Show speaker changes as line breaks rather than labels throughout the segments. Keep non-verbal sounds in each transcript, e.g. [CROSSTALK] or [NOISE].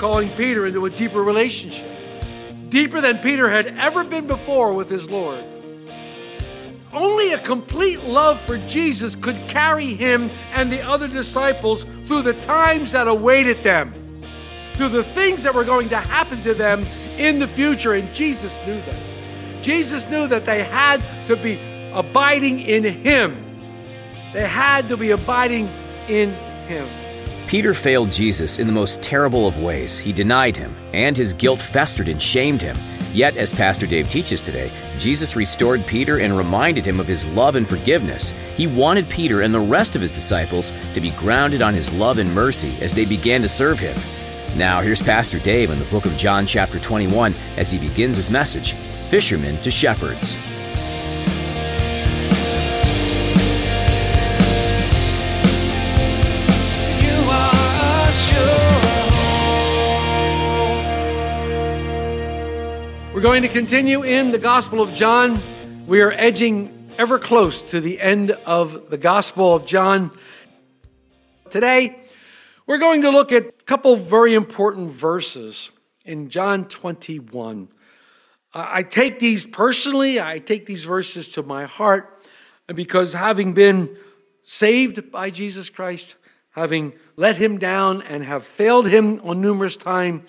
Calling Peter into a deeper relationship, deeper than Peter had ever been before with his Lord. Only a complete love for Jesus could carry him and the other disciples through the times that awaited them, through the things that were going to happen to them in the future. And Jesus knew that. Jesus knew that they had to be abiding in him. They had to be abiding in him.
Peter failed Jesus in the most terrible of ways. He denied him, and his guilt festered and shamed him. Yet, as Pastor Dave teaches today, Jesus restored Peter and reminded him of his love and forgiveness. He wanted Peter and the rest of his disciples to be grounded on his love and mercy as they began to serve him. Now, here's Pastor Dave in the book of John, chapter 21, as he begins his message Fishermen to Shepherds.
We're going to continue in the Gospel of John. We are edging ever close to the end of the Gospel of John. Today, we're going to look at a couple very important verses in John 21. Uh, I take these personally, I take these verses to my heart because having been saved by Jesus Christ, having let him down and have failed him on numerous times,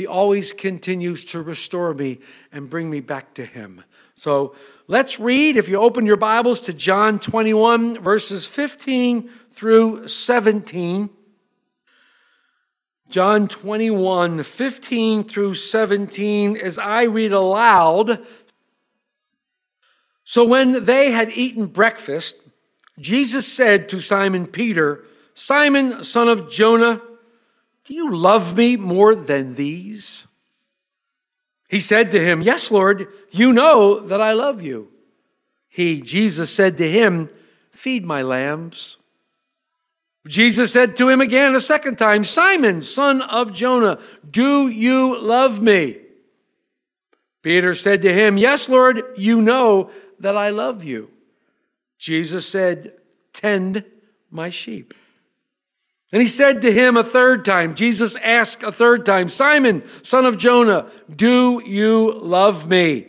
he always continues to restore me and bring me back to him. So let's read, if you open your Bibles to John 21, verses 15 through 17. John 21, 15 through 17, as I read aloud. So when they had eaten breakfast, Jesus said to Simon Peter, Simon, son of Jonah, do you love me more than these? He said to him, Yes, Lord, you know that I love you. He, Jesus, said to him, Feed my lambs. Jesus said to him again a second time, Simon, son of Jonah, do you love me? Peter said to him, Yes, Lord, you know that I love you. Jesus said, Tend my sheep. And he said to him a third time, Jesus asked a third time, Simon, son of Jonah, do you love me?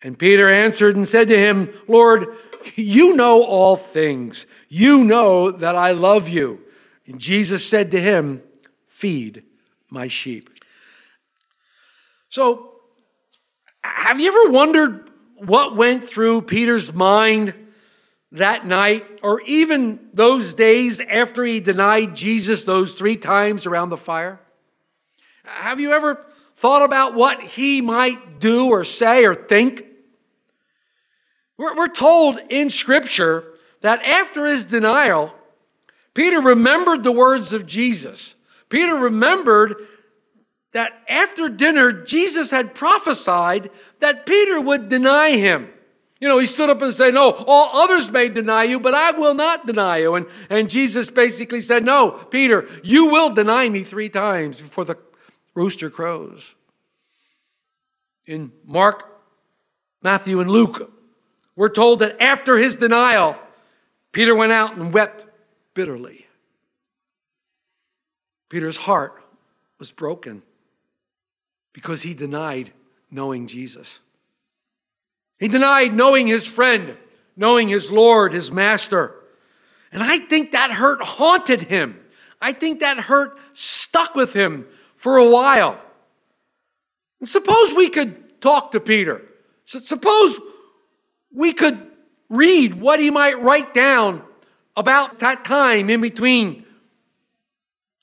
And Peter answered and said to him, Lord, you know all things. You know that I love you. And Jesus said to him, Feed my sheep. So, have you ever wondered what went through Peter's mind that night, or even those days after he denied Jesus those three times around the fire? Have you ever thought about what he might do or say or think? We're, we're told in Scripture that after his denial, Peter remembered the words of Jesus. Peter remembered that after dinner, Jesus had prophesied that Peter would deny him. You know, he stood up and said, No, all others may deny you, but I will not deny you. And, and Jesus basically said, No, Peter, you will deny me three times before the rooster crows. In Mark, Matthew, and Luke, we're told that after his denial, Peter went out and wept bitterly. Peter's heart was broken because he denied knowing Jesus. He denied knowing his friend, knowing his Lord, his master. And I think that hurt haunted him. I think that hurt stuck with him for a while. And suppose we could talk to Peter. Suppose we could read what he might write down about that time in between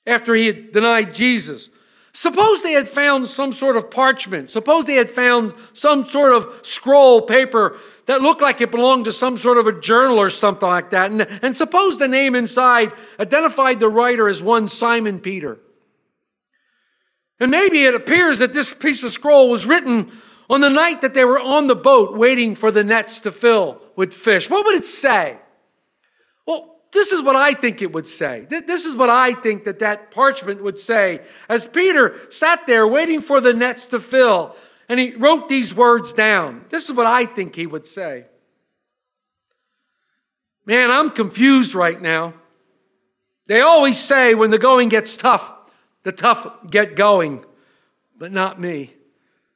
after he had denied Jesus. Suppose they had found some sort of parchment. Suppose they had found some sort of scroll paper that looked like it belonged to some sort of a journal or something like that. And, and suppose the name inside identified the writer as one Simon Peter. And maybe it appears that this piece of scroll was written on the night that they were on the boat waiting for the nets to fill with fish. What would it say? Well, this is what I think it would say. This is what I think that that parchment would say. As Peter sat there waiting for the nets to fill, and he wrote these words down. This is what I think he would say. Man, I'm confused right now. They always say when the going gets tough, the tough get going, but not me.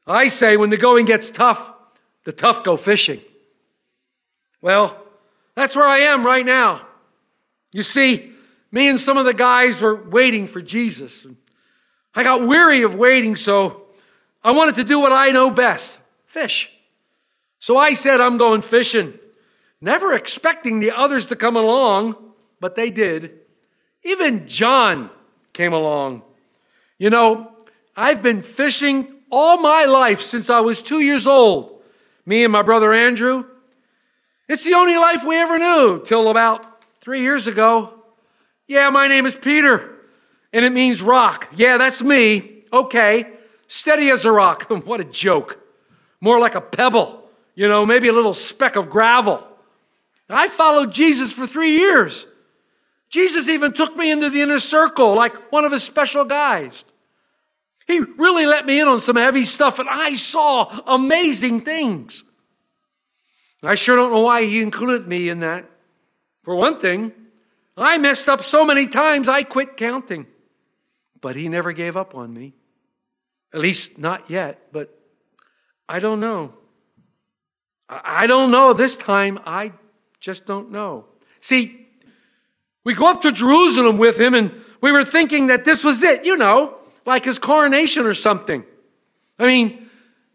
I say when the going gets tough, the tough go fishing. Well, that's where I am right now. You see, me and some of the guys were waiting for Jesus. I got weary of waiting, so I wanted to do what I know best fish. So I said, I'm going fishing, never expecting the others to come along, but they did. Even John came along. You know, I've been fishing all my life since I was two years old. Me and my brother Andrew. It's the only life we ever knew till about three years ago. Yeah, my name is Peter, and it means rock. Yeah, that's me. Okay. Steady as a rock. [LAUGHS] what a joke. More like a pebble, you know, maybe a little speck of gravel. I followed Jesus for three years. Jesus even took me into the inner circle like one of his special guys. He really let me in on some heavy stuff, and I saw amazing things. I sure don't know why he included me in that. For one thing, I messed up so many times I quit counting. But he never gave up on me. At least not yet, but I don't know. I don't know this time. I just don't know. See, we go up to Jerusalem with him and we were thinking that this was it, you know, like his coronation or something. I mean,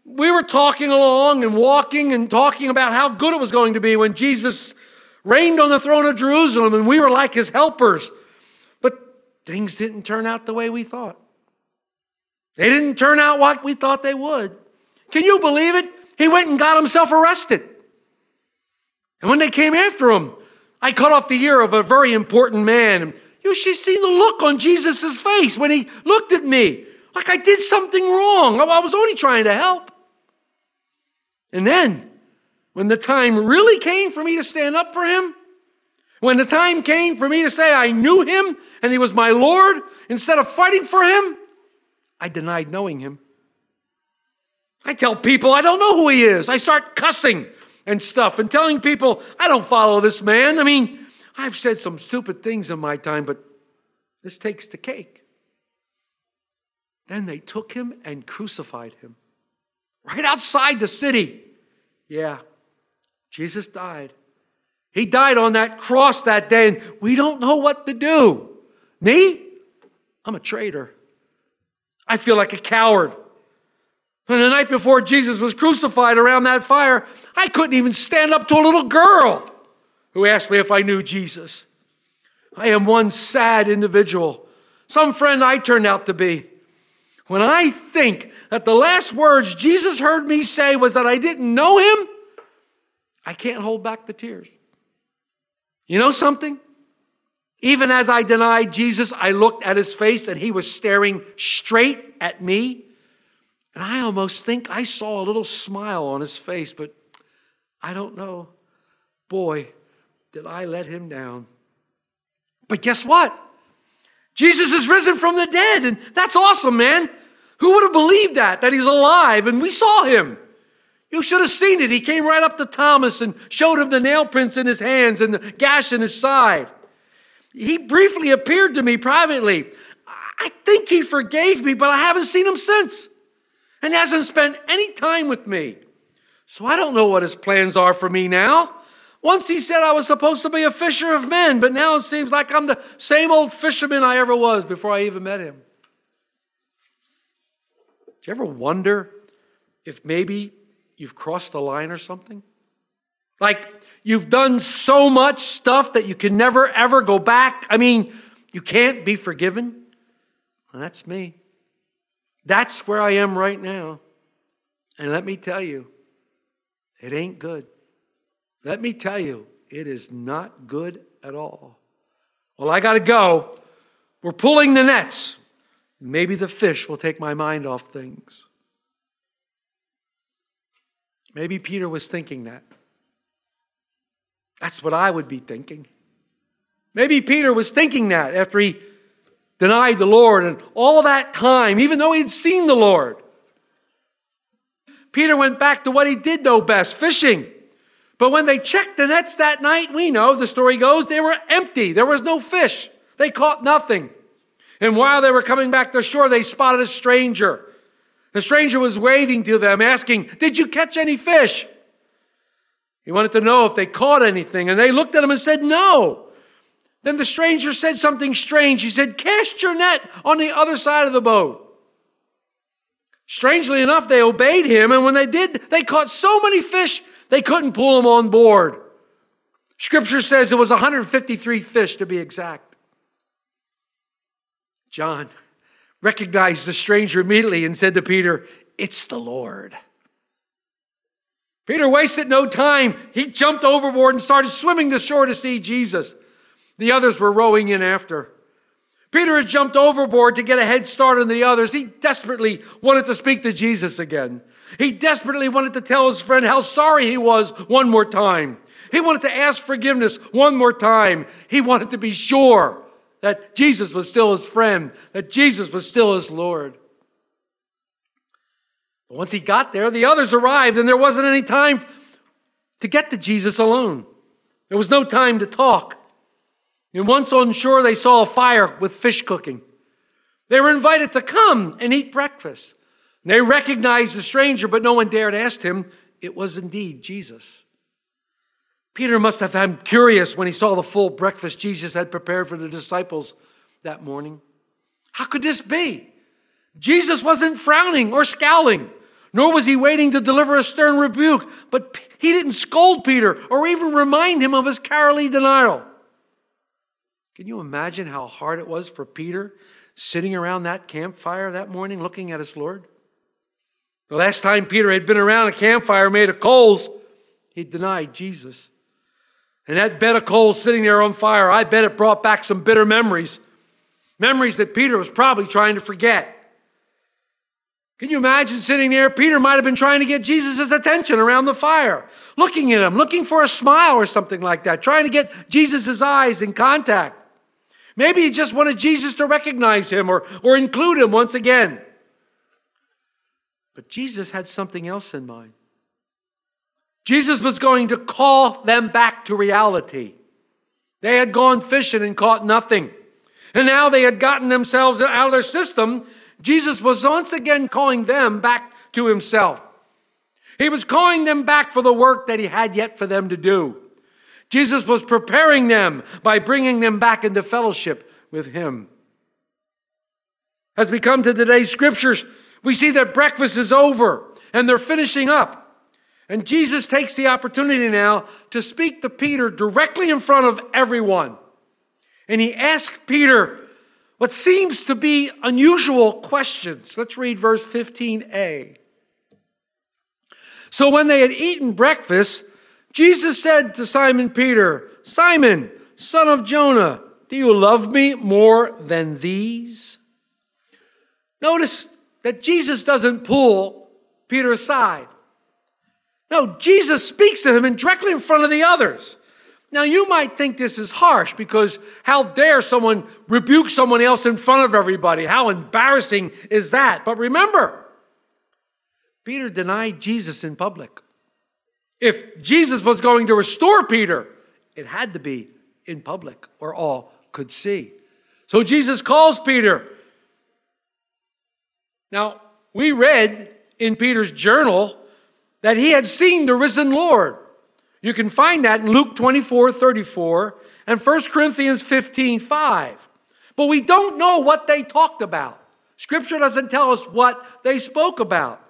we were talking along and walking and talking about how good it was going to be when Jesus reigned on the throne of Jerusalem and we were like his helpers. But things didn't turn out the way we thought. They didn't turn out like we thought they would. Can you believe it? He went and got himself arrested. And when they came after him, I cut off the ear of a very important man. You should see the look on Jesus' face when he looked at me, like I did something wrong. I was only trying to help. And then, when the time really came for me to stand up for him, when the time came for me to say I knew him and he was my Lord, instead of fighting for him, I denied knowing him. I tell people I don't know who he is. I start cussing and stuff and telling people I don't follow this man. I mean, I've said some stupid things in my time, but this takes the cake. Then they took him and crucified him right outside the city. Yeah, Jesus died. He died on that cross that day, and we don't know what to do. Me? I'm a traitor. I feel like a coward. And the night before Jesus was crucified around that fire, I couldn't even stand up to a little girl who asked me if I knew Jesus. I am one sad individual, some friend I turned out to be. When I think that the last words Jesus heard me say was that I didn't know him, I can't hold back the tears. You know something? Even as I denied Jesus, I looked at his face and he was staring straight at me. And I almost think I saw a little smile on his face, but I don't know. Boy, did I let him down. But guess what? Jesus is risen from the dead, and that's awesome, man. Who would have believed that, that he's alive and we saw him? You should have seen it. He came right up to Thomas and showed him the nail prints in his hands and the gash in his side. He briefly appeared to me privately. I think he forgave me, but I haven't seen him since and hasn't spent any time with me. So I don't know what his plans are for me now. Once he said I was supposed to be a fisher of men, but now it seems like I'm the same old fisherman I ever was before I even met him. Do you ever wonder if maybe you've crossed the line or something? Like you've done so much stuff that you can never ever go back. I mean, you can't be forgiven. And that's me. That's where I am right now. And let me tell you, it ain't good. Let me tell you, it is not good at all. Well, I got to go. We're pulling the nets. Maybe the fish will take my mind off things. Maybe Peter was thinking that. That's what I would be thinking. Maybe Peter was thinking that after he denied the Lord and all that time, even though he'd seen the Lord. Peter went back to what he did know best fishing. But when they checked the nets that night, we know the story goes, they were empty. There was no fish. They caught nothing. And while they were coming back to shore, they spotted a stranger. The stranger was waving to them, asking, Did you catch any fish? He wanted to know if they caught anything, and they looked at him and said, No. Then the stranger said something strange. He said, Cast your net on the other side of the boat. Strangely enough, they obeyed him, and when they did, they caught so many fish they couldn't pull them on board. Scripture says it was 153 fish to be exact. John recognized the stranger immediately and said to Peter, It's the Lord. Peter wasted no time. He jumped overboard and started swimming to shore to see Jesus. The others were rowing in after. Peter had jumped overboard to get a head start on the others. He desperately wanted to speak to Jesus again. He desperately wanted to tell his friend how sorry he was one more time. He wanted to ask forgiveness one more time. He wanted to be sure that Jesus was still his friend, that Jesus was still his Lord. But once he got there, the others arrived, and there wasn't any time to get to Jesus alone. There was no time to talk. And once on shore, they saw a fire with fish cooking. They were invited to come and eat breakfast. They recognized the stranger, but no one dared ask him. It was indeed Jesus. Peter must have been curious when he saw the full breakfast Jesus had prepared for the disciples that morning. How could this be? Jesus wasn't frowning or scowling, nor was he waiting to deliver a stern rebuke, but he didn't scold Peter or even remind him of his cowardly denial. Can you imagine how hard it was for Peter sitting around that campfire that morning looking at his Lord? The last time Peter had been around a campfire made of coals, he denied Jesus. And that bed of coals sitting there on fire, I bet it brought back some bitter memories. Memories that Peter was probably trying to forget. Can you imagine sitting there? Peter might have been trying to get Jesus' attention around the fire, looking at him, looking for a smile or something like that, trying to get Jesus' eyes in contact. Maybe he just wanted Jesus to recognize him or, or include him once again. But Jesus had something else in mind. Jesus was going to call them back to reality. They had gone fishing and caught nothing. And now they had gotten themselves out of their system. Jesus was once again calling them back to himself. He was calling them back for the work that he had yet for them to do. Jesus was preparing them by bringing them back into fellowship with him. As we come to today's scriptures, we see that breakfast is over and they're finishing up. And Jesus takes the opportunity now to speak to Peter directly in front of everyone. And he asks Peter what seems to be unusual questions. Let's read verse 15a. So when they had eaten breakfast, Jesus said to Simon Peter, Simon, son of Jonah, do you love me more than these? Notice that Jesus doesn't pull Peter aside. No, Jesus speaks to him and directly in front of the others. Now, you might think this is harsh because how dare someone rebuke someone else in front of everybody? How embarrassing is that? But remember, Peter denied Jesus in public. If Jesus was going to restore Peter, it had to be in public where all could see. So Jesus calls Peter now, we read in Peter's journal that he had seen the risen Lord. You can find that in Luke 24 34 and 1 Corinthians 15 5. But we don't know what they talked about. Scripture doesn't tell us what they spoke about.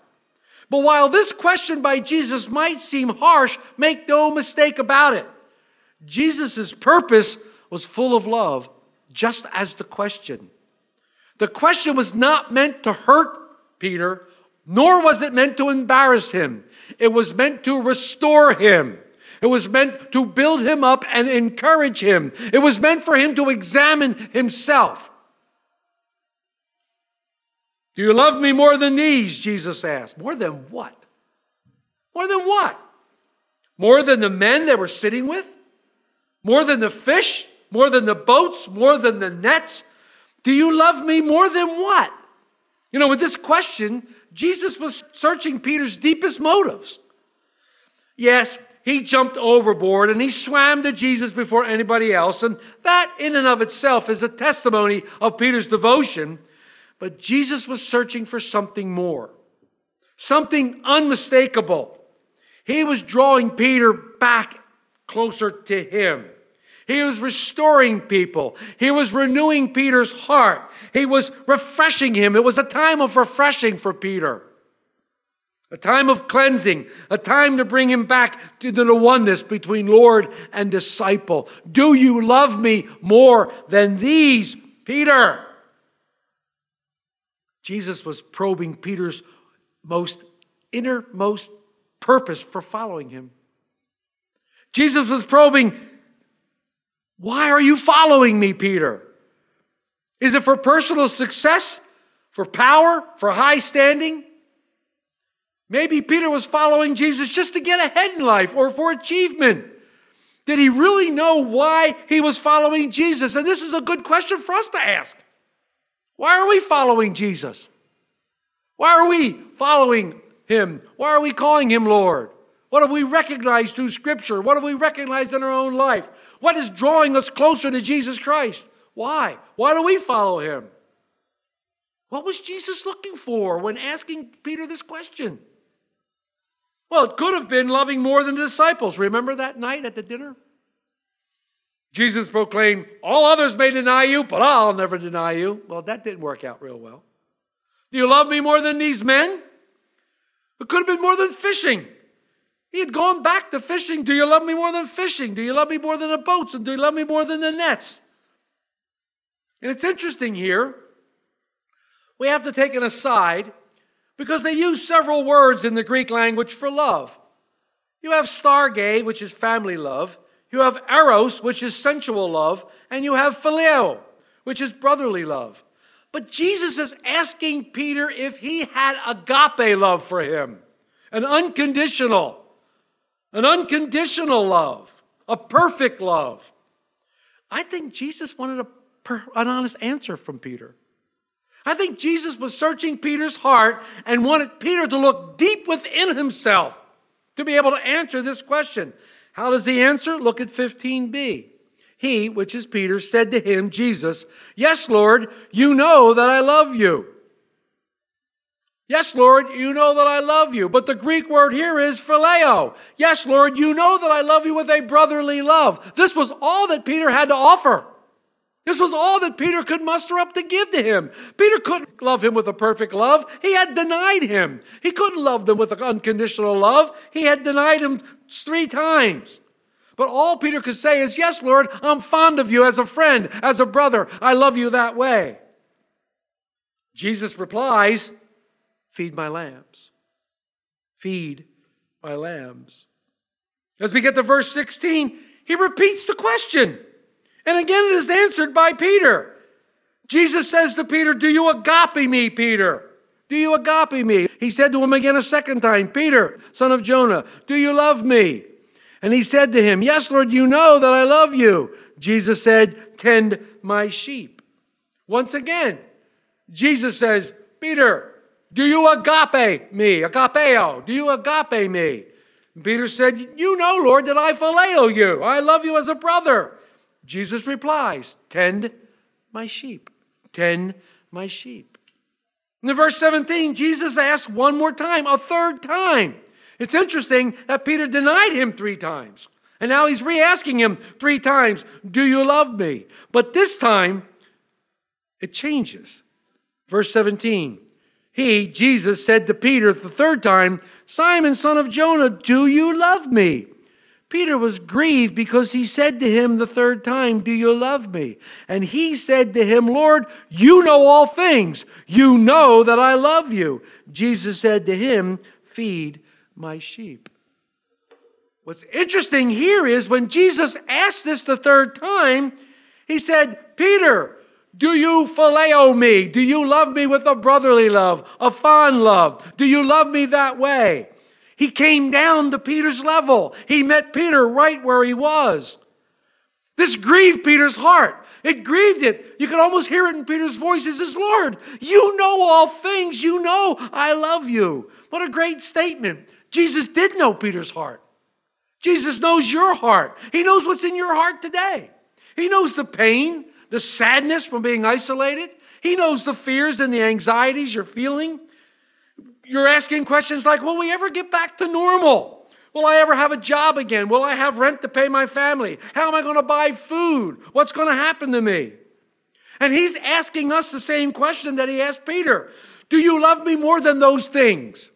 But while this question by Jesus might seem harsh, make no mistake about it. Jesus' purpose was full of love, just as the question. The question was not meant to hurt Peter, nor was it meant to embarrass him. It was meant to restore him. It was meant to build him up and encourage him. It was meant for him to examine himself. Do you love me more than these? Jesus asked. More than what? More than what? More than the men they were sitting with? More than the fish? More than the boats? More than the nets? Do you love me more than what? You know, with this question, Jesus was searching Peter's deepest motives. Yes, he jumped overboard and he swam to Jesus before anybody else, and that in and of itself is a testimony of Peter's devotion. But Jesus was searching for something more, something unmistakable. He was drawing Peter back closer to him. He was restoring people. He was renewing Peter's heart. He was refreshing him. It was a time of refreshing for Peter, a time of cleansing, a time to bring him back to the oneness between Lord and disciple. Do you love me more than these, Peter? Jesus was probing Peter's most innermost purpose for following him. Jesus was probing why are you following me, Peter? Is it for personal success, for power, for high standing? Maybe Peter was following Jesus just to get ahead in life or for achievement. Did he really know why he was following Jesus? And this is a good question for us to ask. Why are we following Jesus? Why are we following him? Why are we calling him Lord? What have we recognized through Scripture? What have we recognized in our own life? What is drawing us closer to Jesus Christ? Why? Why do we follow him? What was Jesus looking for when asking Peter this question? Well, it could have been loving more than the disciples. Remember that night at the dinner? Jesus proclaimed, All others may deny you, but I'll never deny you. Well, that didn't work out real well. Do you love me more than these men? It could have been more than fishing. He had gone back to fishing. Do you love me more than fishing? Do you love me more than the boats? And do you love me more than the nets? And it's interesting here. We have to take an aside because they use several words in the Greek language for love. You have storge, which is family love. You have eros, which is sensual love. And you have phileo, which is brotherly love. But Jesus is asking Peter if he had agape love for him, an unconditional, an unconditional love, a perfect love. I think Jesus wanted a an honest answer from Peter. I think Jesus was searching Peter's heart and wanted Peter to look deep within himself to be able to answer this question. How does he answer? Look at 15b. He, which is Peter, said to him, Jesus, Yes, Lord, you know that I love you. Yes, Lord, you know that I love you. But the Greek word here is phileo. Yes, Lord, you know that I love you with a brotherly love. This was all that Peter had to offer. This was all that Peter could muster up to give to him. Peter couldn't love him with a perfect love. He had denied him. He couldn't love them with an unconditional love. He had denied him three times. But all Peter could say is, Yes, Lord, I'm fond of you as a friend, as a brother. I love you that way. Jesus replies, Feed my lambs. Feed my lambs. As we get to verse 16, he repeats the question. And again, it is answered by Peter. Jesus says to Peter, Do you agape me, Peter? Do you agape me? He said to him again a second time, Peter, son of Jonah, do you love me? And he said to him, Yes, Lord, you know that I love you. Jesus said, Tend my sheep. Once again, Jesus says, Peter, do you agape me? Agapeo. Do you agape me? And Peter said, You know, Lord, that I phileo you. I love you as a brother. Jesus replies, Tend my sheep. Tend my sheep. In verse 17, Jesus asks one more time, a third time. It's interesting that Peter denied him three times. And now he's re asking him three times, Do you love me? But this time, it changes. Verse 17 he, Jesus, said to Peter the third time, Simon, son of Jonah, do you love me? Peter was grieved because he said to him the third time, Do you love me? And he said to him, Lord, you know all things. You know that I love you. Jesus said to him, Feed my sheep. What's interesting here is when Jesus asked this the third time, he said, Peter, do you phileo me? Do you love me with a brotherly love, a fond love? Do you love me that way? He came down to Peter's level. He met Peter right where he was. This grieved Peter's heart. It grieved it. You could almost hear it in Peter's voice. He says, Lord, you know all things. You know I love you. What a great statement. Jesus did know Peter's heart. Jesus knows your heart. He knows what's in your heart today. He knows the pain, the sadness from being isolated. He knows the fears and the anxieties you're feeling. You're asking questions like, Will we ever get back to normal? Will I ever have a job again? Will I have rent to pay my family? How am I going to buy food? What's going to happen to me? And he's asking us the same question that he asked Peter Do you love me more than those things?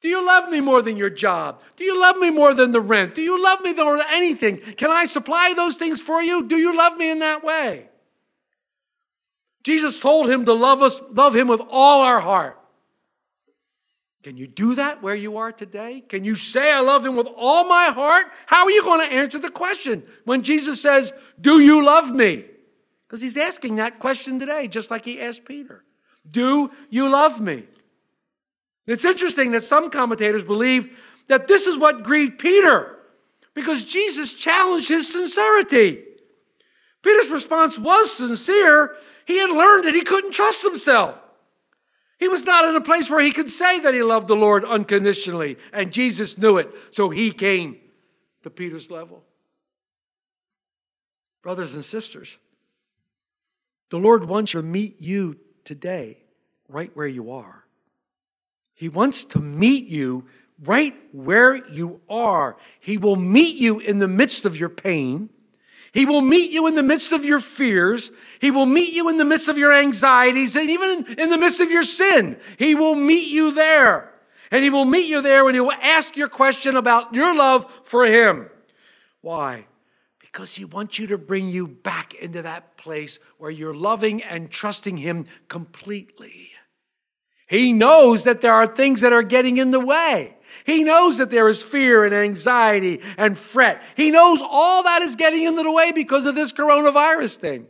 Do you love me more than your job? Do you love me more than the rent? Do you love me more than anything? Can I supply those things for you? Do you love me in that way? Jesus told him to love us, love him with all our heart. Can you do that where you are today? Can you say, I love him with all my heart? How are you going to answer the question when Jesus says, Do you love me? Because he's asking that question today, just like he asked Peter. Do you love me? It's interesting that some commentators believe that this is what grieved Peter because Jesus challenged his sincerity. Peter's response was sincere. He had learned that he couldn't trust himself. He was not in a place where he could say that he loved the Lord unconditionally, and Jesus knew it, so he came to Peter's level. Brothers and sisters, the Lord wants to meet you today, right where you are. He wants to meet you right where you are. He will meet you in the midst of your pain. He will meet you in the midst of your fears. He will meet you in the midst of your anxieties and even in the midst of your sin. He will meet you there. And he will meet you there when he will ask your question about your love for him. Why? Because he wants you to bring you back into that place where you're loving and trusting him completely. He knows that there are things that are getting in the way. He knows that there is fear and anxiety and fret. He knows all that is getting in the way because of this coronavirus thing.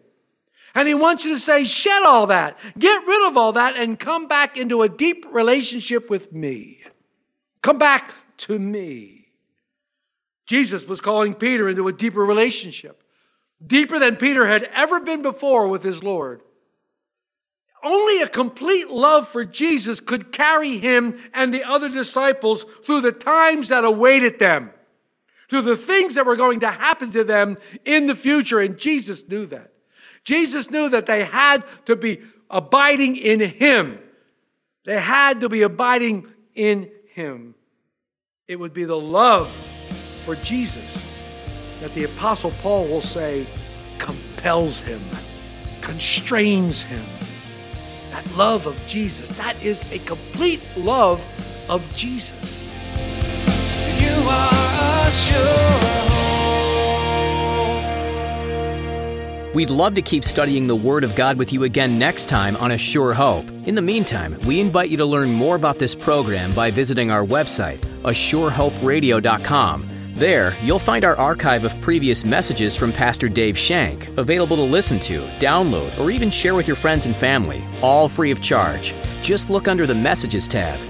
And he wants you to say, shed all that, get rid of all that, and come back into a deep relationship with me. Come back to me. Jesus was calling Peter into a deeper relationship, deeper than Peter had ever been before with his Lord. Only a complete love for Jesus could carry him and the other disciples through the times that awaited them, through the things that were going to happen to them in the future. And Jesus knew that. Jesus knew that they had to be abiding in him. They had to be abiding in him. It would be the love for Jesus that the Apostle Paul will say compels him, constrains him that love of Jesus. That is a complete love of Jesus.
You are a sure
We'd love to keep studying the Word of God with you again next time on A Sure Hope. In the meantime, we invite you to learn more about this program by visiting our website, ASureHopeRadio.com. There, you'll find our archive of previous messages from Pastor Dave Shank, available to listen to, download, or even share with your friends and family, all free of charge. Just look under the Messages tab.